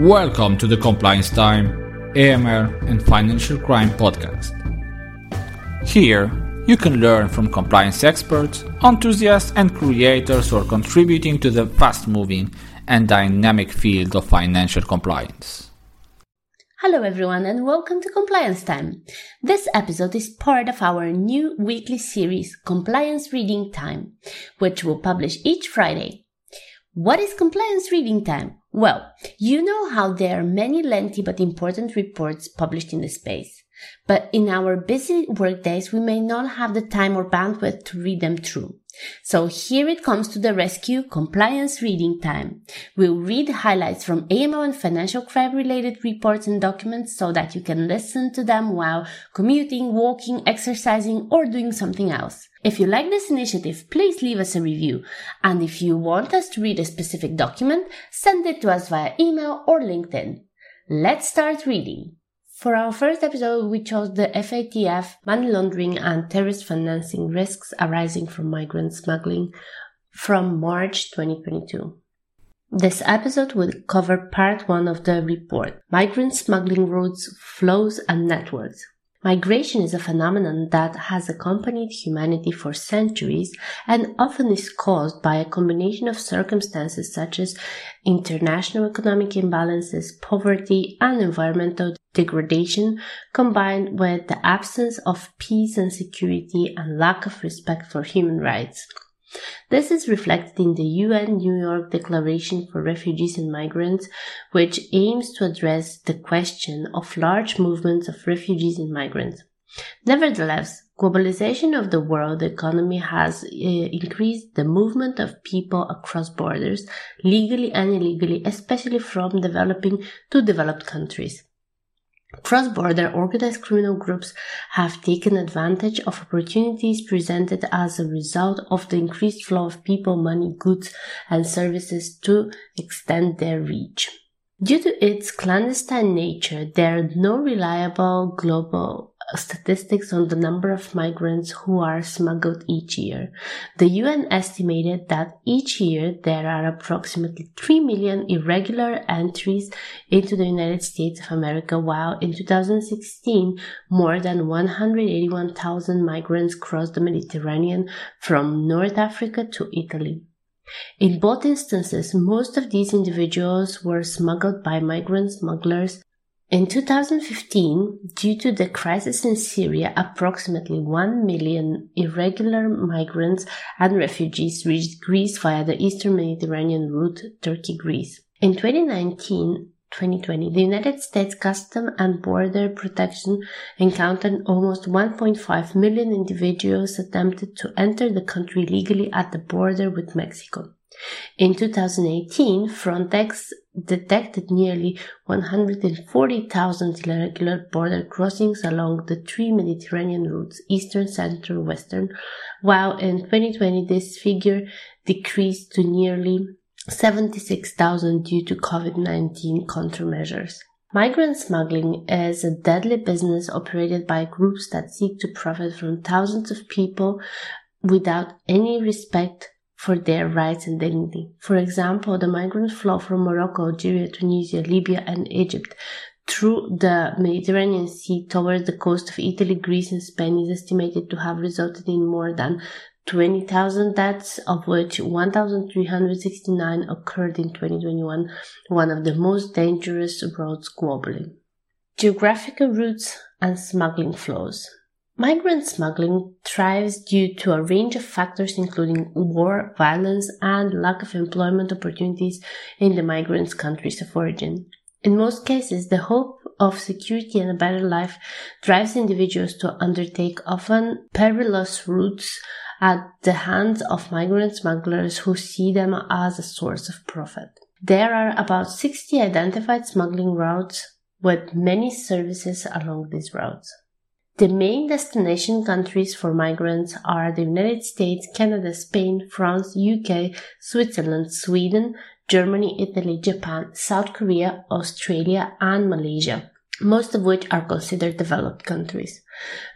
Welcome to the Compliance Time, AML, and Financial Crime podcast. Here, you can learn from compliance experts, enthusiasts, and creators who are contributing to the fast moving and dynamic field of financial compliance. Hello, everyone, and welcome to Compliance Time. This episode is part of our new weekly series, Compliance Reading Time, which we'll publish each Friday. What is Compliance Reading Time? Well, you know how there are many lengthy but important reports published in the space. But in our busy workdays, we may not have the time or bandwidth to read them through. So here it comes to the rescue compliance reading time. We'll read highlights from AML and financial crime related reports and documents so that you can listen to them while commuting, walking, exercising, or doing something else. If you like this initiative, please leave us a review. And if you want us to read a specific document, send it to us via email or LinkedIn. Let's start reading. For our first episode, we chose the FATF money laundering and terrorist financing risks arising from migrant smuggling from March 2022. This episode will cover part one of the report Migrant Smuggling Routes, Flows and Networks, Migration is a phenomenon that has accompanied humanity for centuries and often is caused by a combination of circumstances such as international economic imbalances, poverty, and environmental degradation, combined with the absence of peace and security and lack of respect for human rights. This is reflected in the UN New York Declaration for Refugees and Migrants, which aims to address the question of large movements of refugees and migrants. Nevertheless, globalization of the world economy has uh, increased the movement of people across borders, legally and illegally, especially from developing to developed countries. Cross border organized criminal groups have taken advantage of opportunities presented as a result of the increased flow of people, money, goods, and services to extend their reach. Due to its clandestine nature, there are no reliable global statistics on the number of migrants who are smuggled each year. The UN estimated that each year there are approximately 3 million irregular entries into the United States of America, while in 2016 more than 181,000 migrants crossed the Mediterranean from North Africa to Italy. In both instances, most of these individuals were smuggled by migrant smugglers in 2015, due to the crisis in Syria, approximately 1 million irregular migrants and refugees reached Greece via the eastern Mediterranean route, Turkey-Greece. In 2019, 2020, the United States Custom and Border Protection encountered almost 1.5 million individuals attempted to enter the country legally at the border with Mexico. In 2018, Frontex detected nearly 140,000 irregular border crossings along the three Mediterranean routes, eastern, central, western, while in 2020 this figure decreased to nearly 76,000 due to COVID-19 countermeasures. Migrant smuggling is a deadly business operated by groups that seek to profit from thousands of people without any respect for their rights and dignity. For example, the migrant flow from Morocco, Algeria, Tunisia, Libya, and Egypt through the Mediterranean Sea towards the coast of Italy, Greece, and Spain is estimated to have resulted in more than 20,000 deaths, of which 1,369 occurred in 2021, one of the most dangerous routes globally. Geographical routes and smuggling flows. Migrant smuggling thrives due to a range of factors including war, violence, and lack of employment opportunities in the migrants' countries of origin. In most cases, the hope of security and a better life drives individuals to undertake often perilous routes at the hands of migrant smugglers who see them as a source of profit. There are about 60 identified smuggling routes with many services along these routes. The main destination countries for migrants are the United States, Canada, Spain, France, UK, Switzerland, Sweden, Germany, Italy, Japan, South Korea, Australia, and Malaysia, most of which are considered developed countries.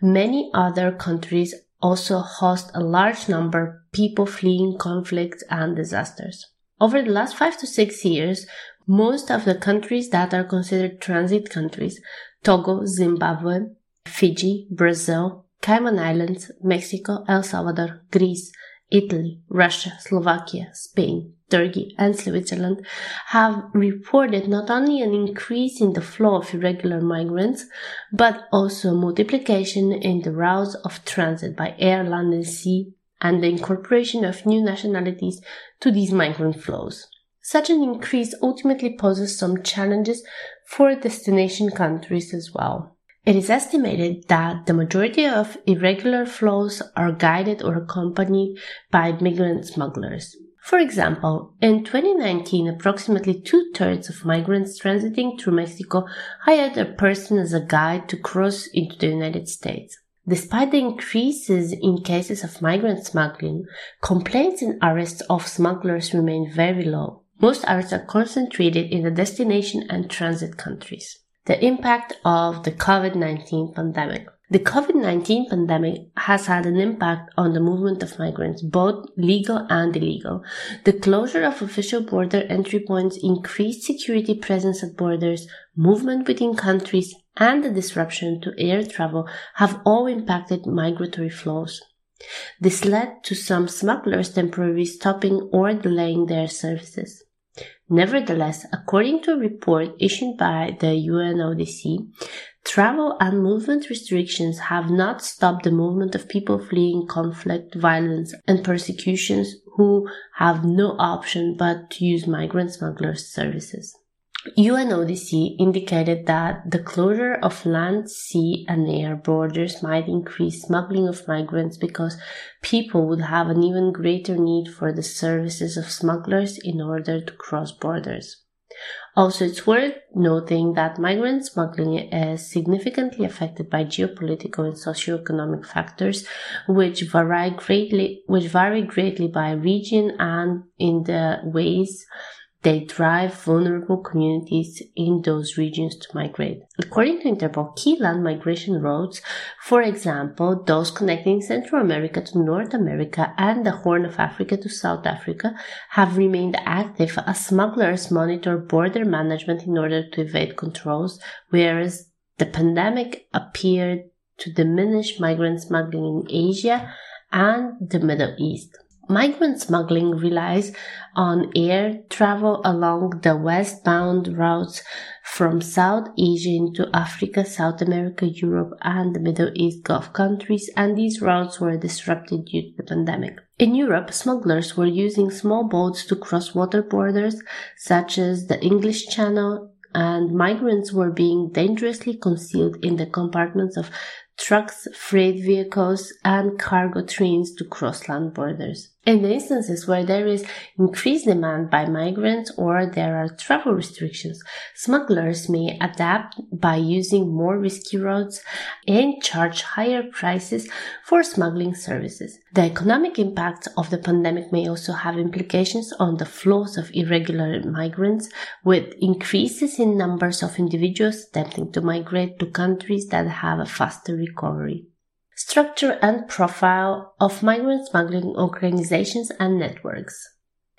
Many other countries also host a large number of people fleeing conflicts and disasters. Over the last five to six years, Most of the countries that are considered transit countries, Togo, Zimbabwe, Fiji, Brazil, Cayman Islands, Mexico, El Salvador, Greece, Italy, Russia, Slovakia, Spain, Turkey, and Switzerland have reported not only an increase in the flow of irregular migrants, but also a multiplication in the routes of transit by air, land, and sea, and the incorporation of new nationalities to these migrant flows. Such an increase ultimately poses some challenges for destination countries as well. It is estimated that the majority of irregular flows are guided or accompanied by migrant smugglers. For example, in 2019, approximately two thirds of migrants transiting through Mexico hired a person as a guide to cross into the United States. Despite the increases in cases of migrant smuggling, complaints and arrests of smugglers remain very low. Most arrests are concentrated in the destination and transit countries. The impact of the COVID-19 pandemic. The COVID-19 pandemic has had an impact on the movement of migrants, both legal and illegal. The closure of official border entry points, increased security presence at borders, movement within countries, and the disruption to air travel have all impacted migratory flows. This led to some smugglers temporarily stopping or delaying their services. Nevertheless, according to a report issued by the UNODC, travel and movement restrictions have not stopped the movement of people fleeing conflict, violence, and persecutions who have no option but to use migrant smugglers' services. UNODC indicated that the closure of land, sea, and air borders might increase smuggling of migrants because people would have an even greater need for the services of smugglers in order to cross borders. Also, it's worth noting that migrant smuggling is significantly affected by geopolitical and socioeconomic factors, which vary greatly, which vary greatly by region and in the ways they drive vulnerable communities in those regions to migrate. According to Interpol, key land migration routes, for example, those connecting Central America to North America and the Horn of Africa to South Africa, have remained active as smugglers monitor border management in order to evade controls, whereas the pandemic appeared to diminish migrant smuggling in Asia and the Middle East. Migrant smuggling relies on air travel along the westbound routes from South Asia into Africa, South America, Europe, and the Middle East Gulf countries, and these routes were disrupted due to the pandemic. In Europe, smugglers were using small boats to cross water borders, such as the English Channel, and migrants were being dangerously concealed in the compartments of trucks, freight vehicles, and cargo trains to cross land borders. In instances where there is increased demand by migrants or there are travel restrictions, smugglers may adapt by using more risky routes and charge higher prices for smuggling services. The economic impact of the pandemic may also have implications on the flows of irregular migrants, with increases in numbers of individuals attempting to migrate to countries that have a faster recovery structure and profile of migrant smuggling organizations and networks.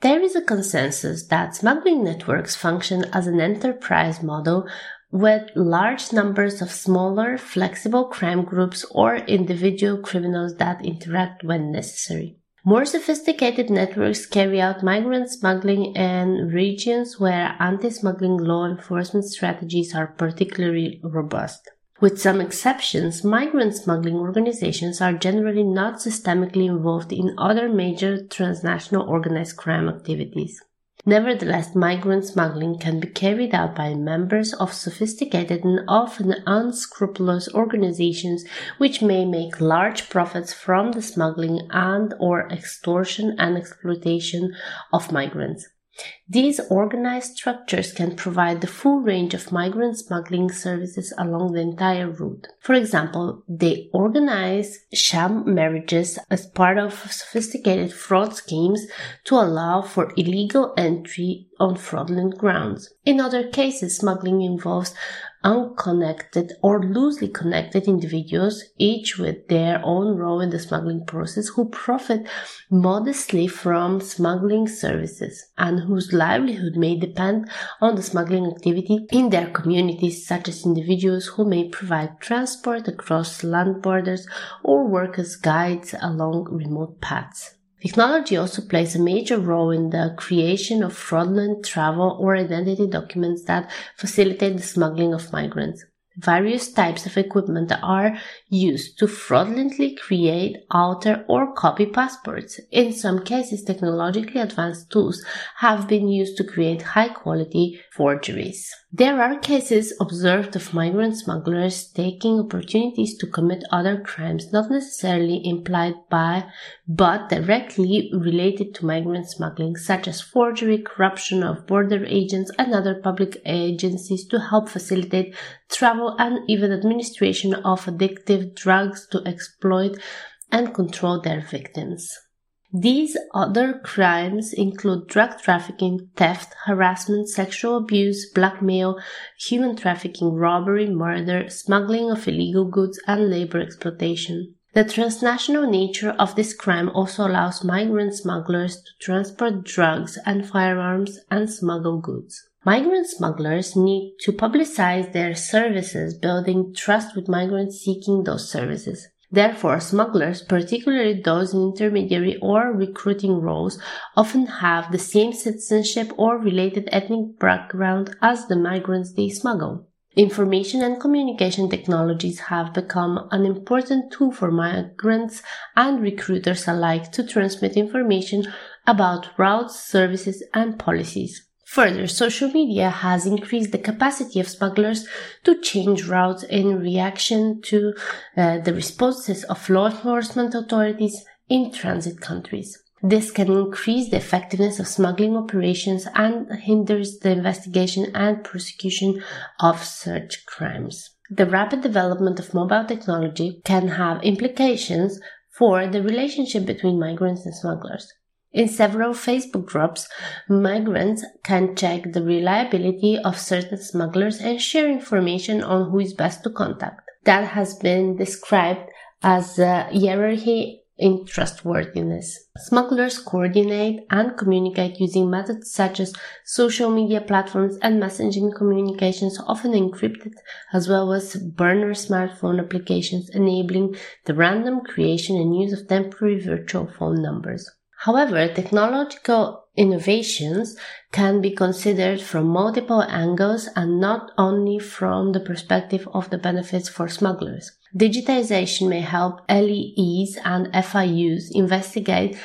There is a consensus that smuggling networks function as an enterprise model with large numbers of smaller, flexible crime groups or individual criminals that interact when necessary. More sophisticated networks carry out migrant smuggling in regions where anti smuggling law enforcement strategies are particularly robust. With some exceptions, migrant smuggling organizations are generally not systemically involved in other major transnational organized crime activities. Nevertheless, migrant smuggling can be carried out by members of sophisticated and often unscrupulous organizations which may make large profits from the smuggling and or extortion and exploitation of migrants. These organized structures can provide the full range of migrant smuggling services along the entire route. For example, they organize sham marriages as part of sophisticated fraud schemes to allow for illegal entry on fraudulent grounds. In other cases, smuggling involves unconnected or loosely connected individuals, each with their own role in the smuggling process, who profit modestly from smuggling services and whose livelihood may depend on the smuggling activity in their communities, such as individuals who may provide transport across land borders or work as guides along remote paths. Technology also plays a major role in the creation of fraudulent travel or identity documents that facilitate the smuggling of migrants. Various types of equipment are used to fraudulently create, alter, or copy passports. In some cases, technologically advanced tools have been used to create high quality forgeries. There are cases observed of migrant smugglers taking opportunities to commit other crimes not necessarily implied by but directly related to migrant smuggling, such as forgery, corruption of border agents and other public agencies to help facilitate travel and even administration of addictive drugs to exploit and control their victims. These other crimes include drug trafficking, theft, harassment, sexual abuse, blackmail, human trafficking, robbery, murder, smuggling of illegal goods, and labor exploitation. The transnational nature of this crime also allows migrant smugglers to transport drugs and firearms and smuggle goods. Migrant smugglers need to publicize their services, building trust with migrants seeking those services. Therefore, smugglers, particularly those in intermediary or recruiting roles, often have the same citizenship or related ethnic background as the migrants they smuggle. Information and communication technologies have become an important tool for migrants and recruiters alike to transmit information about routes, services, and policies. Further, social media has increased the capacity of smugglers to change routes in reaction to uh, the responses of law enforcement authorities in transit countries. This can increase the effectiveness of smuggling operations and hinders the investigation and prosecution of such crimes. The rapid development of mobile technology can have implications for the relationship between migrants and smugglers. In several Facebook groups, migrants can check the reliability of certain smugglers and share information on who is best to contact. That has been described as a hierarchy in trustworthiness. Smugglers coordinate and communicate using methods such as social media platforms and messaging communications, often encrypted, as well as burner smartphone applications, enabling the random creation and use of temporary virtual phone numbers. However, technological innovations can be considered from multiple angles and not only from the perspective of the benefits for smugglers. Digitization may help LEEs and FIUs investigate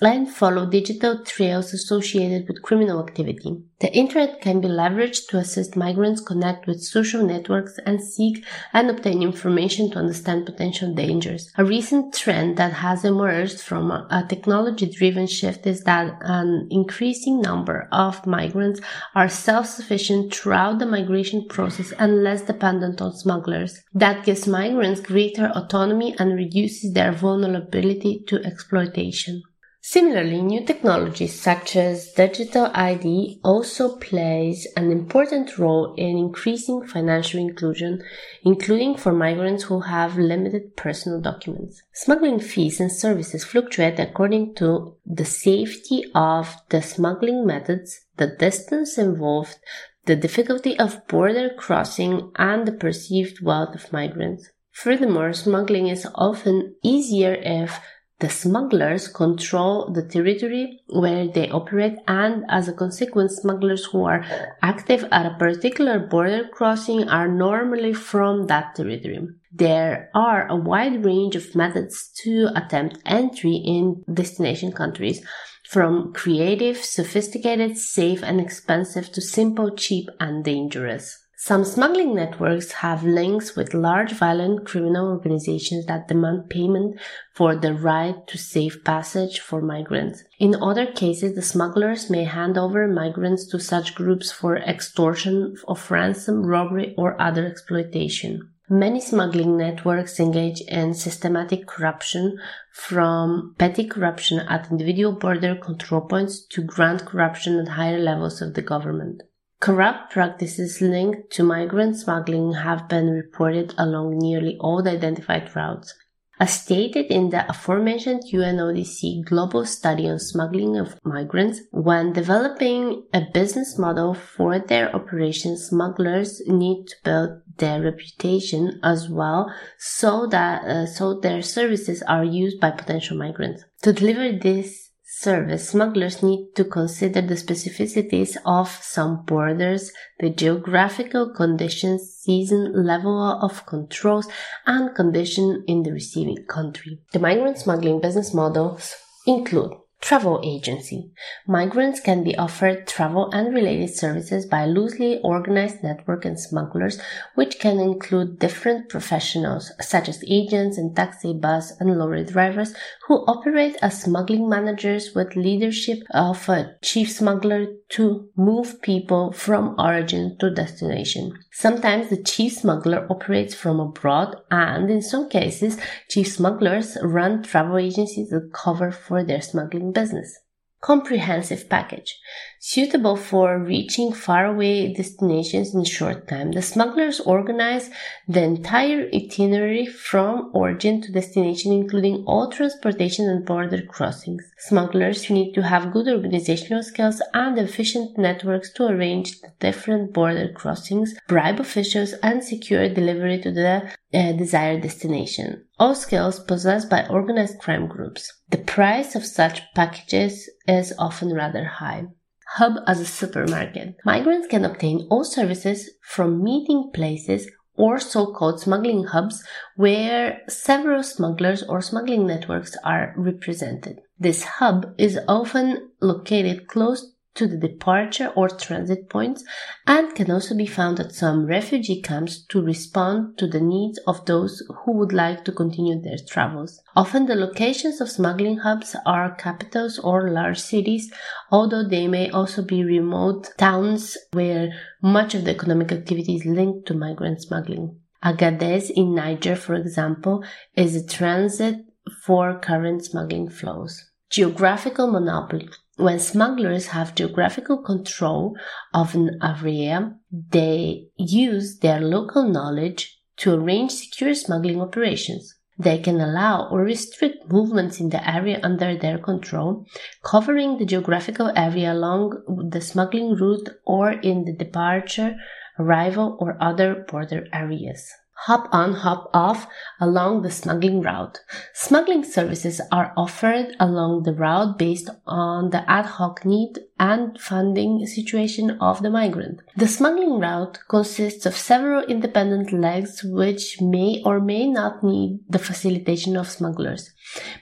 and follow digital trails associated with criminal activity. The internet can be leveraged to assist migrants connect with social networks and seek and obtain information to understand potential dangers. A recent trend that has emerged from a technology driven shift is that an increasing number of migrants are self-sufficient throughout the migration process and less dependent on smugglers. That gives migrants greater autonomy and reduces their vulnerability to exploitation. Similarly, new technologies such as digital ID also plays an important role in increasing financial inclusion, including for migrants who have limited personal documents. Smuggling fees and services fluctuate according to the safety of the smuggling methods, the distance involved, the difficulty of border crossing, and the perceived wealth of migrants. Furthermore, smuggling is often easier if the smugglers control the territory where they operate and as a consequence smugglers who are active at a particular border crossing are normally from that territory. There are a wide range of methods to attempt entry in destination countries from creative, sophisticated, safe and expensive to simple, cheap and dangerous. Some smuggling networks have links with large violent criminal organizations that demand payment for the right to safe passage for migrants. In other cases, the smugglers may hand over migrants to such groups for extortion of ransom, robbery, or other exploitation. Many smuggling networks engage in systematic corruption from petty corruption at individual border control points to grand corruption at higher levels of the government. Corrupt practices linked to migrant smuggling have been reported along nearly all the identified routes. As stated in the aforementioned UNODC global study on smuggling of migrants, when developing a business model for their operations, smugglers need to build their reputation as well so that uh, so their services are used by potential migrants. To deliver this service, smugglers need to consider the specificities of some borders, the geographical conditions, season, level of controls, and condition in the receiving country. The migrant smuggling business models include Travel agency. Migrants can be offered travel and related services by loosely organized network and smugglers, which can include different professionals, such as agents and taxi, bus, and lorry drivers, who operate as smuggling managers with leadership of a chief smuggler to move people from origin to destination. Sometimes the chief smuggler operates from abroad, and in some cases, chief smugglers run travel agencies that cover for their smuggling business. Comprehensive package, suitable for reaching faraway destinations in short time. The smugglers organize the entire itinerary from origin to destination, including all transportation and border crossings. Smugglers need to have good organizational skills and efficient networks to arrange the different border crossings, bribe officials, and secure delivery to the uh, desired destination. All skills possessed by organized crime groups. The price of such packages is often rather high. Hub as a supermarket. Migrants can obtain all services from meeting places or so-called smuggling hubs where several smugglers or smuggling networks are represented. This hub is often located close to the departure or transit points and can also be found at some refugee camps to respond to the needs of those who would like to continue their travels. Often the locations of smuggling hubs are capitals or large cities, although they may also be remote towns where much of the economic activity is linked to migrant smuggling. Agadez in Niger, for example, is a transit for current smuggling flows. Geographical monopoly. When smugglers have geographical control of an area, they use their local knowledge to arrange secure smuggling operations. They can allow or restrict movements in the area under their control, covering the geographical area along the smuggling route or in the departure, arrival, or other border areas hop on, hop off along the smuggling route. Smuggling services are offered along the route based on the ad hoc need and funding situation of the migrant. The smuggling route consists of several independent legs which may or may not need the facilitation of smugglers.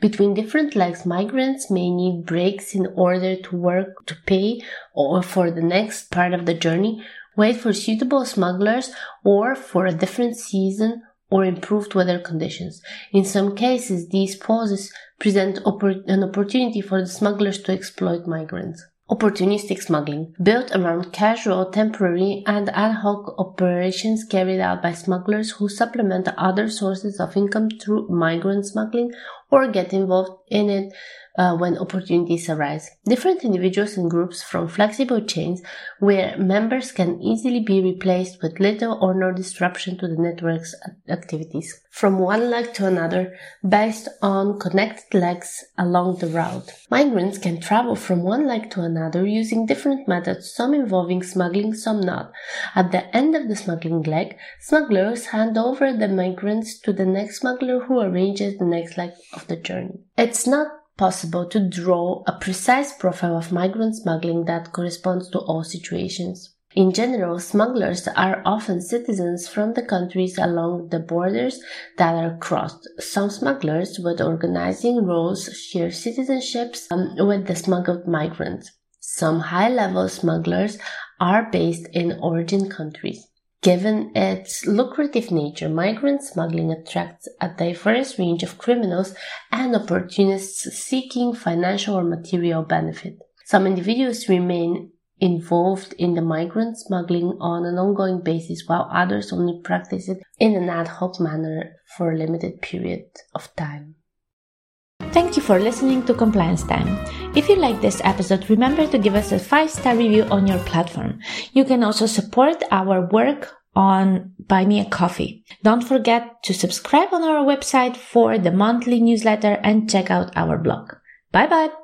Between different legs, migrants may need breaks in order to work, to pay, or for the next part of the journey, wait for suitable smugglers or for a different season or improved weather conditions. In some cases, these pauses present oppor- an opportunity for the smugglers to exploit migrants. Opportunistic smuggling, built around casual, temporary, and ad hoc operations carried out by smugglers who supplement other sources of income through migrant smuggling or get involved in it uh, when opportunities arise. Different individuals and groups from flexible chains where members can easily be replaced with little or no disruption to the network's activities. From one leg to another based on connected legs along the route. Migrants can travel from one leg to another using different methods, some involving smuggling, some not. At the end of the smuggling leg, smugglers hand over the migrants to the next smuggler who arranges the next leg of the journey. It's not possible to draw a precise profile of migrant smuggling that corresponds to all situations. In general, smugglers are often citizens from the countries along the borders that are crossed. Some smugglers with organizing roles share citizenships um, with the smuggled migrants. Some high level smugglers are based in origin countries. Given its lucrative nature, migrant smuggling attracts a diverse range of criminals and opportunists seeking financial or material benefit. Some individuals remain involved in the migrant smuggling on an ongoing basis, while others only practice it in an ad hoc manner for a limited period of time. Thank you for listening to Compliance Time. If you like this episode, remember to give us a five star review on your platform. You can also support our work on Buy Me a Coffee. Don't forget to subscribe on our website for the monthly newsletter and check out our blog. Bye bye.